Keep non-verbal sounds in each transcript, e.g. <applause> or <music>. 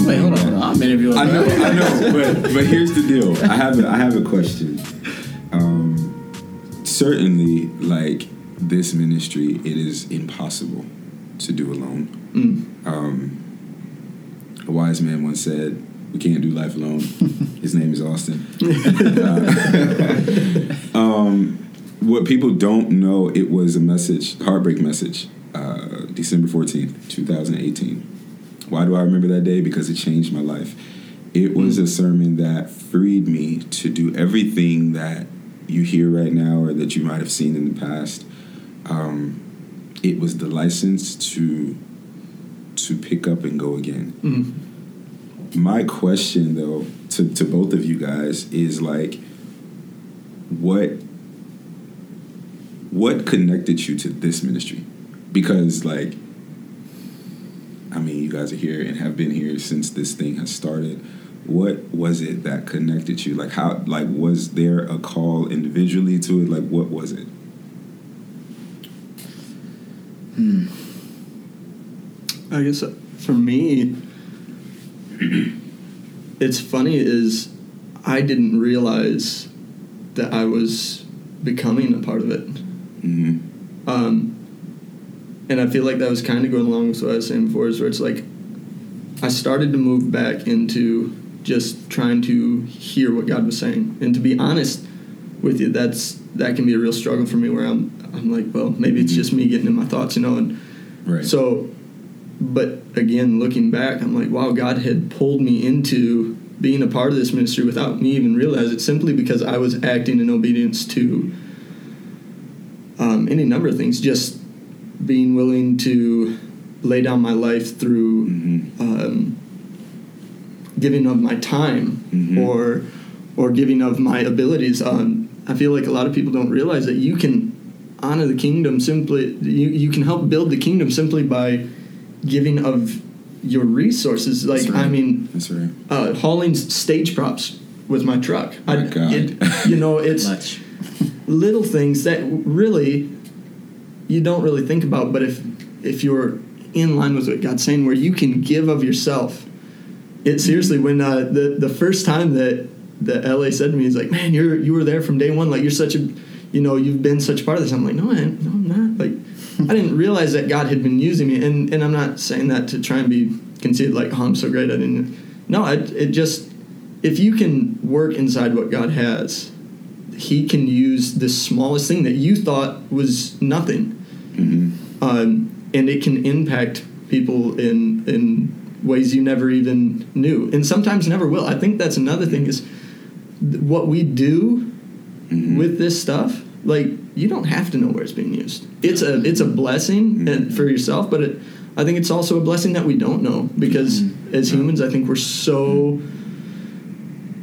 something. Wait, hold on, hold on. I'm interviewing. I know. I know, but but here's the deal. I have a, I have a question. Um, certainly, like this ministry, it is impossible to do alone. Mm. Um, a wise man once said, "We can't do life alone." <laughs> His name is Austin. <laughs> Uh, um, what people don't know, it was a message, heartbreak message, uh, December fourteenth, two thousand eighteen. Why do I remember that day? Because it changed my life. It was a sermon that freed me to do everything that you hear right now or that you might have seen in the past. Um, it was the license to to pick up and go again. Mm. My question, though, to, to both of you guys is like, what what connected you to this ministry? Because like, I mean, you guys are here and have been here since this thing has started. What was it that connected you? Like, how? Like, was there a call individually to it? Like, what was it? Hmm. I guess uh, for me, <clears throat> it's funny is I didn't realize that I was becoming a part of it. Mm-hmm. Um, and I feel like that was kind of going along with what I was saying before, is where it's like I started to move back into just trying to hear what God was saying. And to be honest with you, that's that can be a real struggle for me where I'm I'm like, well, maybe it's just me getting in my thoughts, you know, and Right. so, but again, looking back, I'm like, wow, God had pulled me into being a part of this ministry without me even realize it, simply because I was acting in obedience to um, any number of things. Just being willing to lay down my life through Mhm. um, giving of my time Mhm. or or giving of my abilities. Um, I feel like a lot of people don't realize that you can honor the kingdom simply. You you can help build the kingdom simply by giving of your resources. Like That's right. I mean, That's right. uh, hauling stage props with my truck. I, My God. it- you know, it's little things that really you don't really think about but if if you're in line with what god's saying where you can give of yourself it seriously when uh, the the first time that that la said to me he's like man you're you were there from day one like you're such a you know you've been such a part of this. I'm like no, I, no i'm not. Like i didn't realize that god had been using me and and i'm not saying that to try and be conceited like oh i'm so great i didn't no it, it just if you can work inside what god has he can use the smallest thing that you thought was nothing, Mm-hmm. um, and it can impact people in in ways you never even knew, and sometimes never will. I think that's another thing is what we do Mhm. with this stuff. Like you don't have to know where it's being used. It's a it's a blessing and for yourself, but it, I think it's also a blessing that we don't know because as humans, I think we're so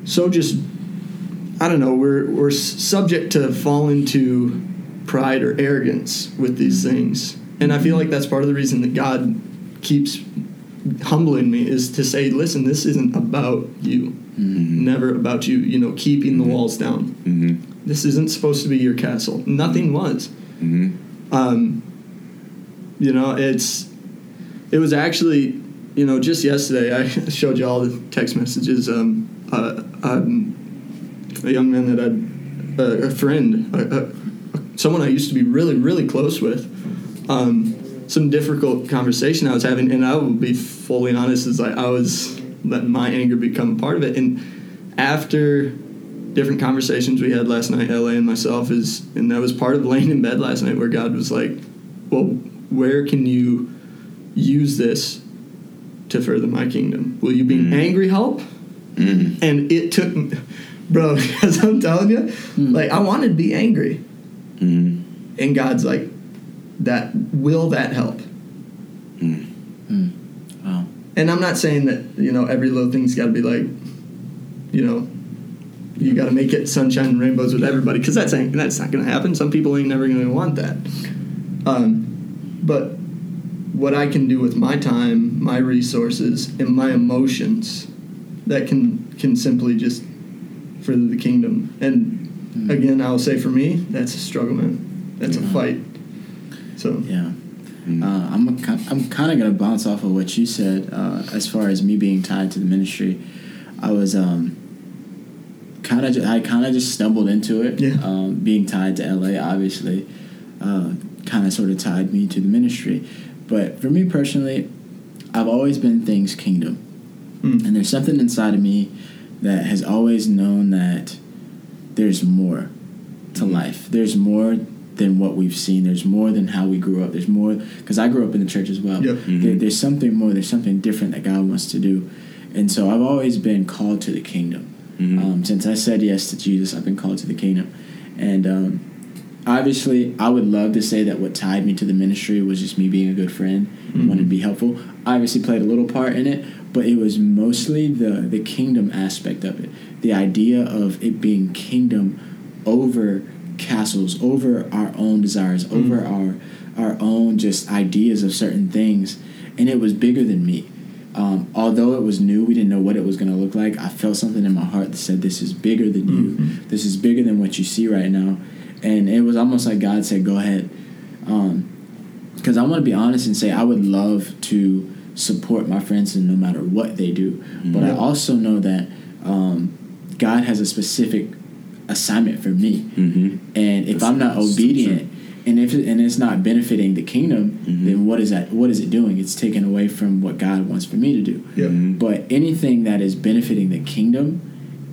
so just I don't know. We're we're subject to fall into pride or arrogance with these things, and I feel like that's part of the reason that God keeps humbling me is to say, listen, this isn't about you. Mm-hmm. Never about you. You know, keeping the walls down. Mm-hmm. This isn't supposed to be your castle. Nothing was. Mm-hmm. Um, you know, it's it was actually you know just yesterday I <laughs> showed you all the text messages. Um, uh, um, a young man that I'd uh, a friend, a, a, someone I used to be really really close with. Um, some difficult conversation I was having, and I will be fully honest, is like I was letting my anger become a part of it, and after different conversations we had last night, LA and myself is, and that was part of laying in bed last night where God was like, well, where can you use this to further my kingdom? Will you be an angry help? Mm-hmm. And it took, bro, <laughs> because I'm telling you, like I wanted to be angry, Mm-hmm. and God's like, that will that help? Wow. And I'm not saying that you know every little thing's got to be like, you know, you got to make it sunshine and rainbows with everybody because that's ain't, that's not going to happen. Some people ain't never going to want that. Um, but what I can do with my time, my resources, and my emotions, that can can simply just further the kingdom. And again, I'll say for me, that's a struggle, man. That's a fight. So Yeah. Uh, I'm a, ki- I'm kind of gonna bounce off of what you said uh, as far as me being tied to the ministry. I was um, kind of I kind of just stumbled into it. Yeah. Um, being tied to LA, obviously, uh, kind of sort of tied me to the ministry. But for me personally, I've always been things kingdom, Mm. and there's something inside of me that has always known that there's more to life. There's more than what we've seen. There's more than how we grew up. There's more because I grew up in the church as well. Yep. There, there's something more. There's something different that God wants to do, and so I've always been called to the kingdom. Um, since I said yes to Jesus, I've been called to the kingdom, and um, obviously, I would love to say that what tied me to the ministry was just me being a good friend and wanting to be helpful. I obviously played a little part in it, but it was mostly the the kingdom aspect of it, the idea of it being kingdom over castles, over our own desires, mm-hmm. over our our own just ideas of certain things, and it was bigger than me. Um, although it was new, we didn't know what it was going to look like. I felt something in my heart that said, "This is bigger than you. Mm-hmm. This is bigger than what you see right now." And it was almost like God said, "Go ahead," um, because I want to be honest and say I would love to support my friends in no matter what they do, but I also know that um, God has a specific assignment for me, Mm-hmm. and if That's- I'm not that's obedient, and if and it's not benefiting the kingdom, Mhm. then what is that? What is it doing? It's taken away from what God wants for me to do. Yep. Mm-hmm. But anything that is benefiting the kingdom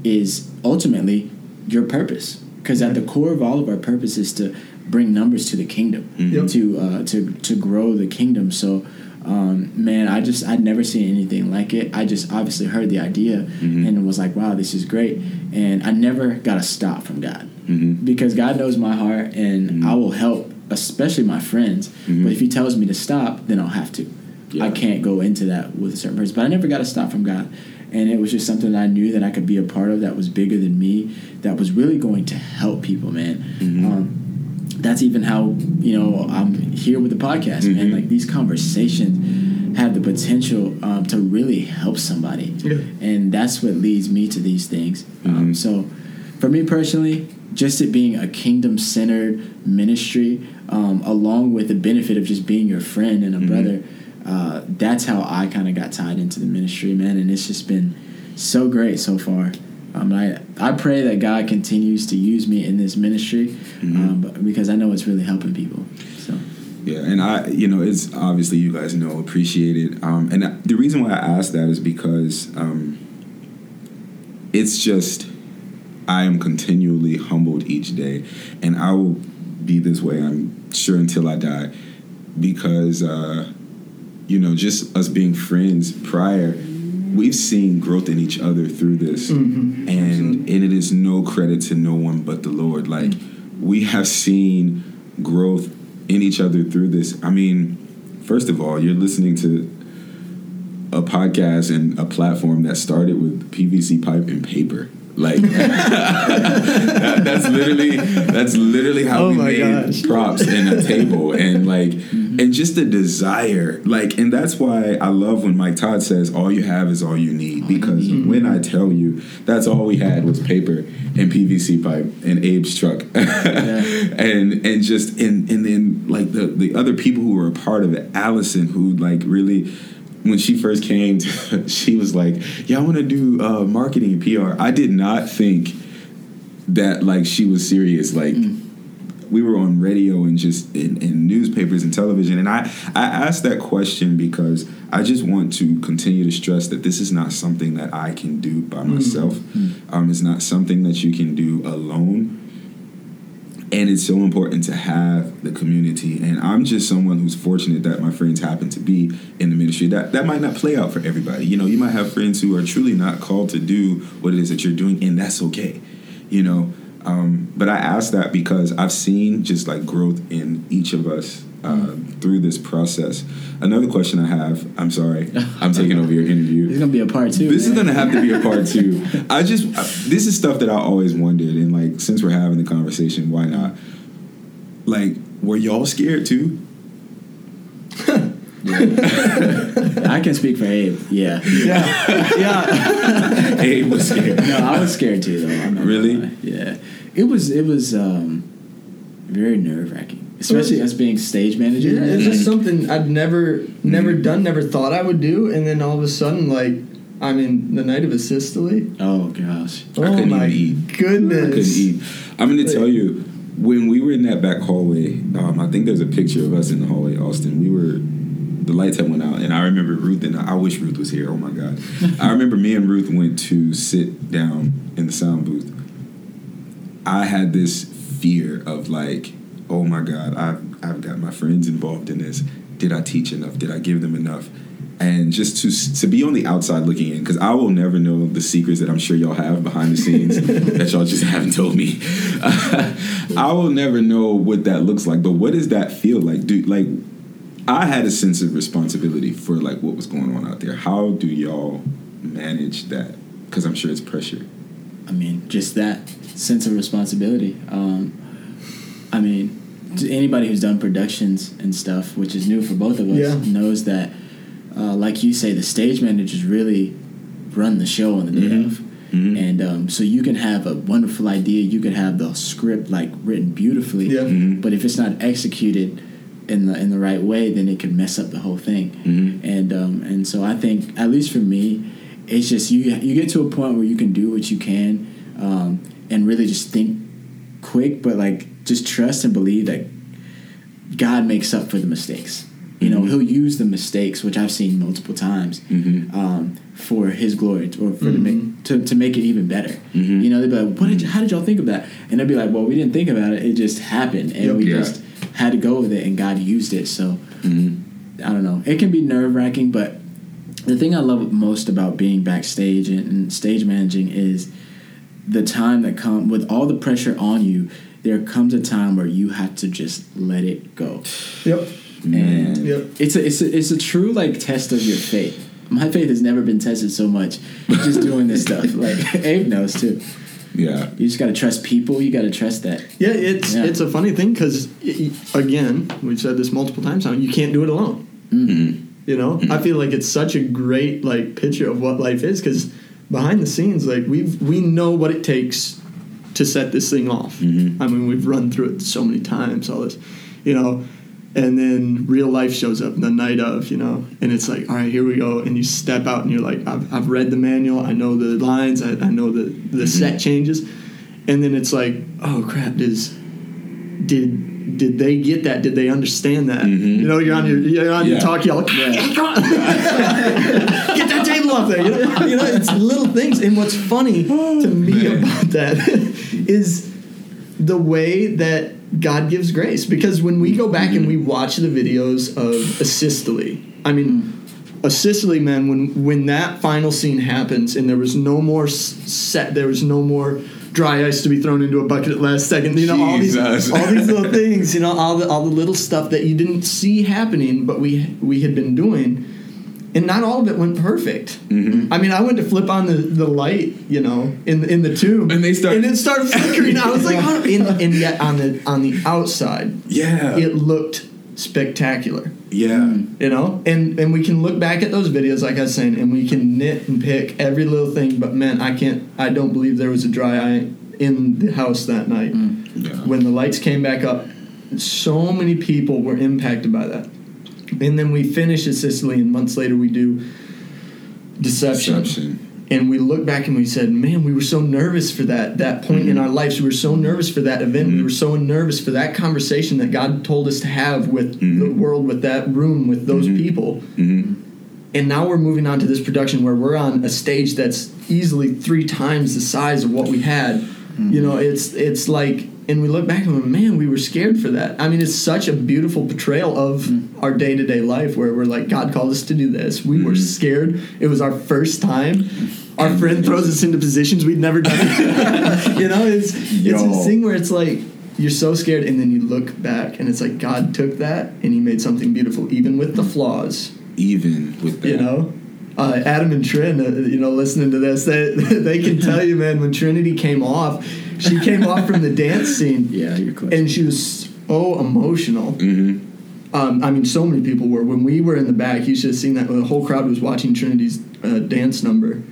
is ultimately your purpose. Because at the core of all of our purpose is to bring numbers to the kingdom, Yep. to uh, to to grow the kingdom. So, um, man, I just I'd never seen anything like it. I just obviously heard the idea Mhm. and was like, wow, this is great. And I never got a stop from God Mm-hmm. because God knows my heart and Mhm. I will help, especially my friends. Mhm. But if He tells me to stop, then I'll have to. Yeah. I can't go into that with a certain person. But I never got a stop from God. And it was just something that I knew that I could be a part of that was bigger than me, that was really going to help people, man. Mhm. Um, that's even how, you know, I'm here with the podcast, man. Mhm. Like these conversations have the potential um, to really help somebody. Yeah. And that's what leads me to these things. Um, Mhm. so, for me personally, just it being a kingdom centered ministry, um, along with the benefit of just being your friend and a Mhm. brother, uh, that's how I kind of got tied into the ministry, man. And it's just been so great so far. Um, I I pray that God continues to use me in this ministry Mhm. um, because I know it's really helping people. So, Yeah, and I, you know, it's obviously you guys know appreciate it. Um, and the reason why I ask that is because um, it's just I am continually humbled each day, and I will be this way. I'm sure until I die, because uh, you know, just us being friends prior, we've seen growth in each other through this, Mhm. and and it is no credit to no one but the Lord. Like we have seen growth in each other through this. I mean, first of all, you're listening to a podcast and a platform that started with PVC pipe and paper. Like <laughs> that- that's literally that's literally how Oh we made gosh. props and a table and like Mm-hmm. and just the desire like and that's why I love when Mike Todd says all you have is all you need mm-hmm. because when I tell you that's all we had was paper and PVC pipe and Abe's truck. <laughs> And and just and and then like the the other people who were a part of it Allison who like really when she first came to, <laughs> she was like yeah I want to do uh, marketing and PR I did not think that like she was serious like mm. We were on radio and just in, in newspapers and television. And I, I asked that question because i just want to continue to stress that this is not something that i can do by myself. Um, it's not something that you can do alone. And it's so important to have the community. And i'm just someone who's fortunate that my friends happen to be in the ministry. That that might not play out for everybody. You know you might have friends who are truly not called to do what it is that you're doing and that's okay. You know um, but i ask that because i've seen just like growth in each of us uh, through this process another question i have i'm sorry i'm taking over your interview it's gonna be a part two. this is gonna have to be a part two. <laughs> I just I- this is stuff that I always wondered, and like since we're having the conversation, why not? Like, were y'all scared too? <laughs> I can speak for Abe. Yeah. Yeah. yeah. <laughs> Abe was scared. No, I was scared too, though. I'm not gonna Really? Yeah. It was. It was um, very nerve wracking. especially us being stage managers. Yeah, it's just something I'd never never done, never thought I would do, and then all of a sudden, like, I mean, the night of a systole. Oh gosh. Oh couldn't my even eat. goodness! I couldn't eat. I'm going to tell you, when we were in that back hallway, um, I think there's a picture of us in the hallway, Austin. We were, the lights had went out, and I remember Ruth and I, I wish Ruth was here. Oh my God. <laughs> I remember me and Ruth went to sit down in the sound booth. I had this fear of like, oh my God, I've, I've got my friends involved in this. Did I teach enough? Did I give them enough? And just to to be on the outside looking in, because I will never know the secrets that I'm sure y'all have behind the scenes <laughs> that y'all just haven't told me. <laughs> I will never know what that looks like. But what does that feel like? Do like I had a sense of responsibility for like what was going on out there. How do y'all manage that? Because I'm sure it's pressure. I mean, just that sense of responsibility. Um, I mean, to anybody who's done productions and stuff, which is new for both of us, Yeah. knows that, uh, like you say, the stage managers really run the show on the day Mhm. of. Mhm. And um, so you can have a wonderful idea, you could have the script like written beautifully, Yeah. Mhm. but if it's not executed in the in the right way, then it could mess up the whole thing. Mhm. And um, and so I think, at least for me, it's just you you get to a point where you can do what you can, um, and really just think quick, but like just trust and believe that God makes up for the mistakes. You know, Mhm. He'll use the mistakes, which I've seen multiple times, Mhm. um, for His glory or for to, make, to to make it even better. Mhm. You know, they'd be like, "What did? You, how did y'all think of that?" And they'd be like, "Well, we didn't think about it. It just happened, and Yep. we Yeah. just had to go with it, and God used it." So Mhm. I don't know. It can be nerve wracking, but the thing I love most about being backstage and, and stage managing is the time that come with all the pressure on you. There comes a time where you have to just let it go, Yep. Man. and Yep. it's a it's a it's a true like test of your faith. My faith has never been tested so much just doing this stuff. Like <laughs> Abe knows too. Yeah. You just got to trust people. You got to trust that. Yeah, it's Yeah. it's a funny thing because again, we've said this multiple times now. You can't do it alone. Mhm. You know, I feel like it's such a great like picture of what life is because behind the scenes, like we've we know what it takes to set this thing off. Mhm. I mean, we've run through it so many times. All this, you know, and then real life shows up the night of, you know, and it's like, all right, here we go, and you step out and you're like, I've, I've read the manual, I know the lines, I, I know the the set changes, and then it's like, oh crap, does did did they get that? Did they understand that? Mhm. You know, you're on your you're on your Yeah. talk, you're like, come <laughs> get that table off there. You know, you know, it's little things. And what's funny to me about that <laughs> is the way that God gives grace. Because when we go back and we mm-hmm. watch the videos of Asystole, I mean. Mm-hmm. Asystole man, when when that final scene happens and there was no more set, there was no more dry ice to be thrown into a bucket at last second. You know all these all these little <laughs> things. You know all the all the little stuff that you didn't see happening, but we we had been doing, and not all of it went perfect. Mhm. I mean, I went to flip on the, the light, you know, in the, in the tube, And they start- and it started flickering. I was like, <laughs> how? And, and yet on the on the outside, Yeah. it looked spectacular yeah. you know and and we can look back at those videos like i was saying and we can knit and pick every little thing but man i can't i don't believe there was a dry eye in the house that night Yeah. when the lights came back up so many people were impacted by that and then we finish at sicily and months later we do deception, Deception. and we look back and we said man we were so nervous for that that point in mm-hmm. our lives. We were so nervous for that event. We mm-hmm. were so nervous for that conversation that god told us to have with the mm-hmm. world with that room with those people. Mhm. and now we're moving on to this production where we're on a stage that's easily three times the size of what we had. You know it's it's like and we look back and we're man we were scared for that. I mean it's such a beautiful portrayal of mm. our day-to-day life where we're like god called us to do this. We were mm-hmm. scared. It was our first time. Our mm. friend throws us into positions we'd never done <laughs> you know it's it's Yo. this thing where it's like you're so scared and then you look back and it's like god took that and he made something beautiful even with the flaws. Even with that. you know uh, adam and trin uh, you know listening to this they, <laughs> they can tell you man when trinity came off she came off from the dance scene. <laughs> Yeah, you're close. and she was so emotional. Mm-hmm. um, i mean so many people were. When we were in the back you should have seen that the whole crowd was watching trinity's uh, dance number.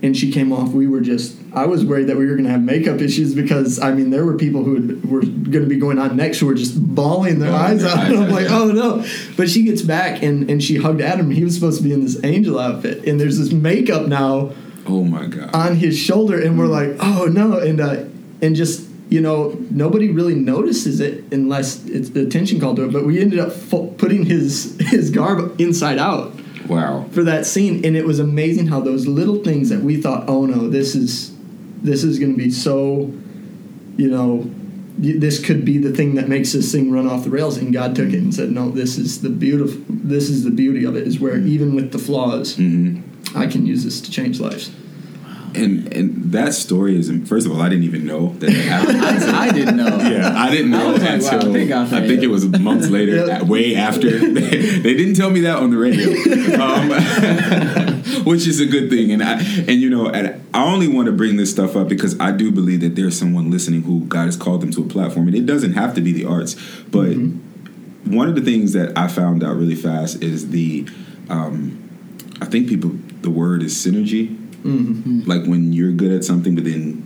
And she came off. We were just I was worried that we were going to have makeup issues because I mean there were people who were going to be going on next who were just bawling their Bawling eyes out. And I'm like, yeah. oh no! But she gets back and and she hugged Adam. He was supposed to be in this angel outfit, and there's this makeup now Oh my god. on his shoulder, and we're like, oh no! And uh, and just you know nobody really notices it unless it's the attention called to it. But we ended up putting his his garb inside out wow. for that scene and it was amazing how those little things that we thought oh no this is this is going to be so you know this could be the thing that makes this thing run off the rails and god took it and said no this is the beautiful this is the beauty of it is where even with the flaws hmm i can use this to change lives And and that story is first of all, I didn't even know that it happened. <laughs> I, I didn't know. Yeah, I didn't know I was like, wow, until thank God I think it was months later, Yeah. uh, way after. They, <laughs> they didn't tell me that on the radio, <laughs> um, <laughs> which is a good thing. And I and you know, and I only want to bring this stuff up because I do believe that there's someone listening who God has called them to a platform, and it doesn't have to be the arts, but. One of the things that I found out really fast is the, um, I think people, the word is synergy mm-hmm. like when you're good at something but then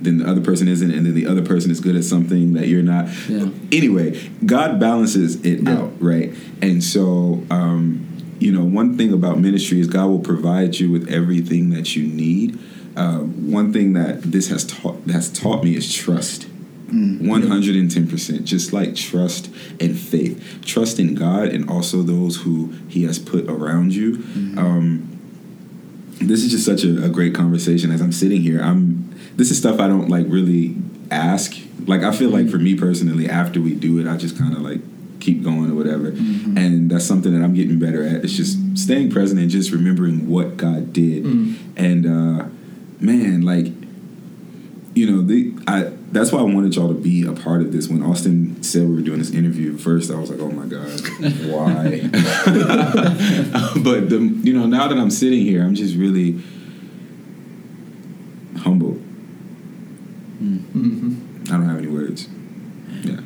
then the other person isn't and then the other person is good at something that you're not Yeah. anyway god balances it Yeah. out right and so um you know one thing about ministry is god will provide you with everything that you need. Uh, one thing that this has taught has taught me is trust. 110% just like trust and faith. Trust in god and also those who he has put around you. Um, this is just such a, a great conversation. As i'm sitting here i'm this is stuff i don't like really ask. Like i feel like for me personally after we do it i just kind of like keep going or whatever. And that's something that i'm getting better at. It's just staying present and just remembering what god did. Mm. and uh man like you know the i that's why i wanted y'all to be a part of this. When austin said we were doing this interview first i was like oh my god why? <laughs> But the you know now that i'm sitting here i'm just really humble Mm-hmm. i don't have any words. Yeah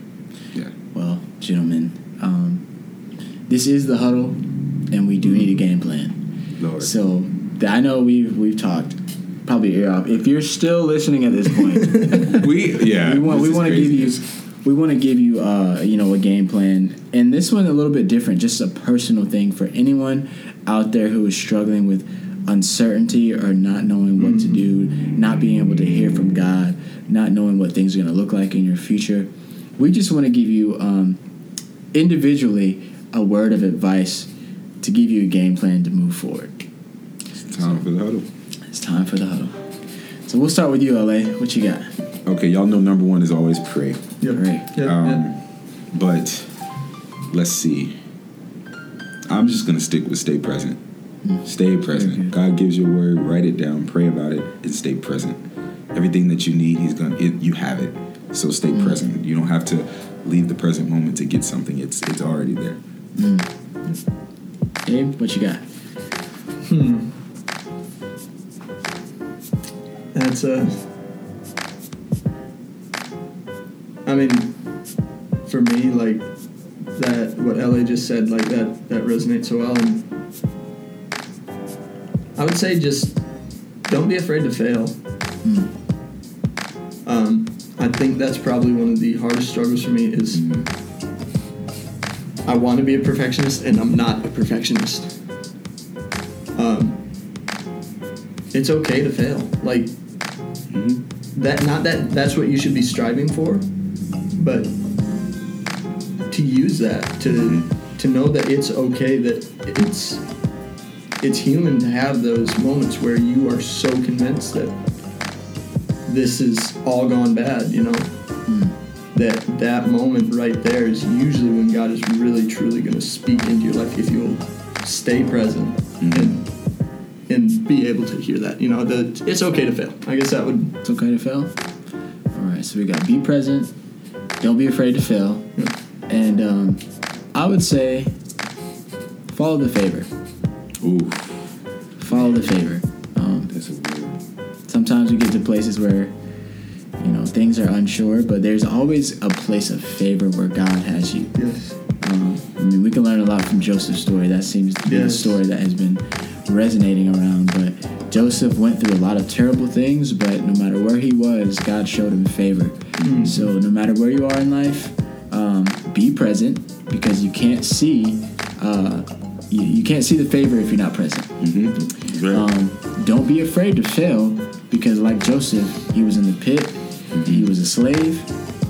Well, gentlemen, um, this is the huddle, and we do need a game plan. lord So th- I know we've we've talked probably ear off. If you're still listening at this point, <laughs> we yeah we want we want to give you we want to give you uh, you know a game plan, and this one a little bit different, just a personal thing for anyone out there who is struggling with uncertainty or not knowing what to do, not being able to hear from God, not knowing what things are going to look like in your future. We just want to give you um, individually a word of advice to give you a game plan to move forward. It's time for the huddle It's time for the huddle. So we'll start with you, LA. What you got? okay y'all know number one is always pray Yep. Right. Yep. um, yep. but let's see i'm just gonna stick with stay present stay present good. god gives you a word write it down pray about it and stay present everything that you need he's gonna it, you have it so stay present you don't have to leave the present moment to get something it's it's already there Dave, what you got? Hmm. That's a. I mean, for me, like that, what La just said, like that, that resonates so well. And I would say just don't be afraid to fail. Um, I think that's probably one of the hardest struggles for me is I want to be a perfectionist and I'm not a perfectionist. Um, it's okay to fail. Like that. Not that that's what you should be striving for, but to use that to to know that it's okay that it's it's human to have those moments where you are so convinced that this is all gone bad. You know that that moment right there is usually when God is really truly going to speak into your life if you'll stay present and and be able to hear that. You know, the it's okay to fail. I guess that would It's okay to fail. All right, so we got be present, don't be afraid to fail, and um, I would say follow the favor. Ooh, Follow the favor. Sometimes we get to places where you know things are unsure, but there's always a place of favor where God has you. yes. Um, I mean, we can learn a lot from Joseph's story. That seems to be a story that has been resonating around. But Joseph went through a lot of terrible things, but no matter where he was, God showed him favor. So no matter where you are in life, um, be present because you can't see. Uh, you, you can't see the favor if you're not present. Mm-hmm. Right. Um, don't be afraid to fail because, like Joseph, he was in the pit, he was a slave,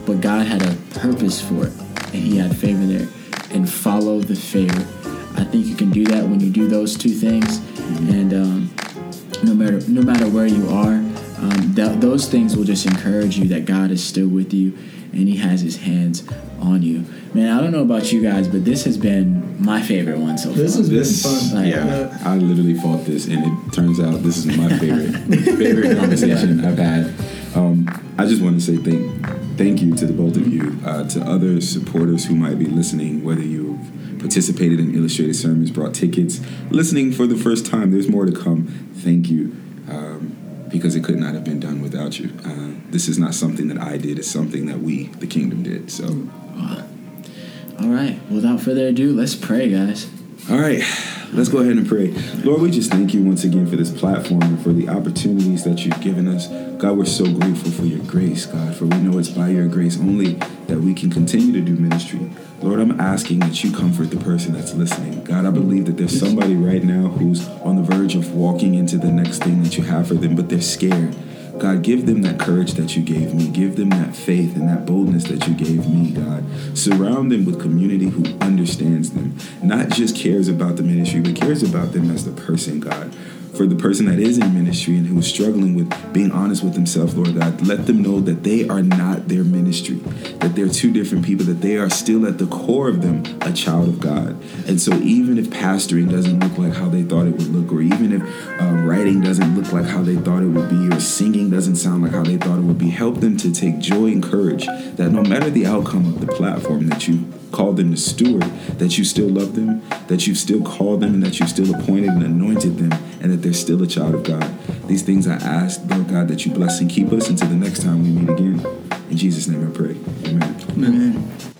but God had a purpose for it, and he had favor there. And follow the favor. I think you can do that when you do those two things, and um, no matter no matter where you are, um, th- those things will just encourage you that God is still with you, and He has His hands on you. Man, I don't know about you guys, but this has been my favorite one so far. This has this, been fun. Like- yeah, I literally fought this, and it turns out this is my favorite favorite conversation I've had. Um, I just want to say thank thank you to the both of you, uh, to other supporters who might be listening, whether you've participated in illustrated sermons, brought tickets, listening for the first time. There's more to come. Thank you. Um, because it could not have been done without you. Uh, this is not something that I did; it's something that we, the kingdom, did. So, All right. Without further ado, let's pray, guys. All right, let's go ahead and pray. Lord, we just thank you once again for this platform and for the opportunities that you've given us. God, we're so grateful for your grace, God, for we know it's by your grace only that we can continue to do ministry. Lord, I'm asking that you comfort the person that's listening. God, I believe that there's somebody right now who's on the verge of walking into the next thing that you have for them, but they're scared. God, give them that courage that you gave me. Give them that faith and that boldness that you gave me, God. Surround them with community who understands them, not just cares about the ministry, but cares about them as the person, God. For the person that is in ministry and who is struggling with being honest with themselves, Lord God, let them know that they are not their ministry, that they're two different people, that they are still at the core of them a child of God. And so, even if pastoring doesn't look like how they thought it would look, or even if uh, writing doesn't look like how they thought it would be, or singing doesn't sound like how they thought it would be, help them to take joy and courage that no matter the outcome of the platform that you called them to steward, that you still love them, that you've still called them, and that you've still appointed and anointed them, and that they're still a child of God. These things I ask, Lord God, that you bless and keep us until the next time we meet again. In Jesus' name I pray. Amen. Amen.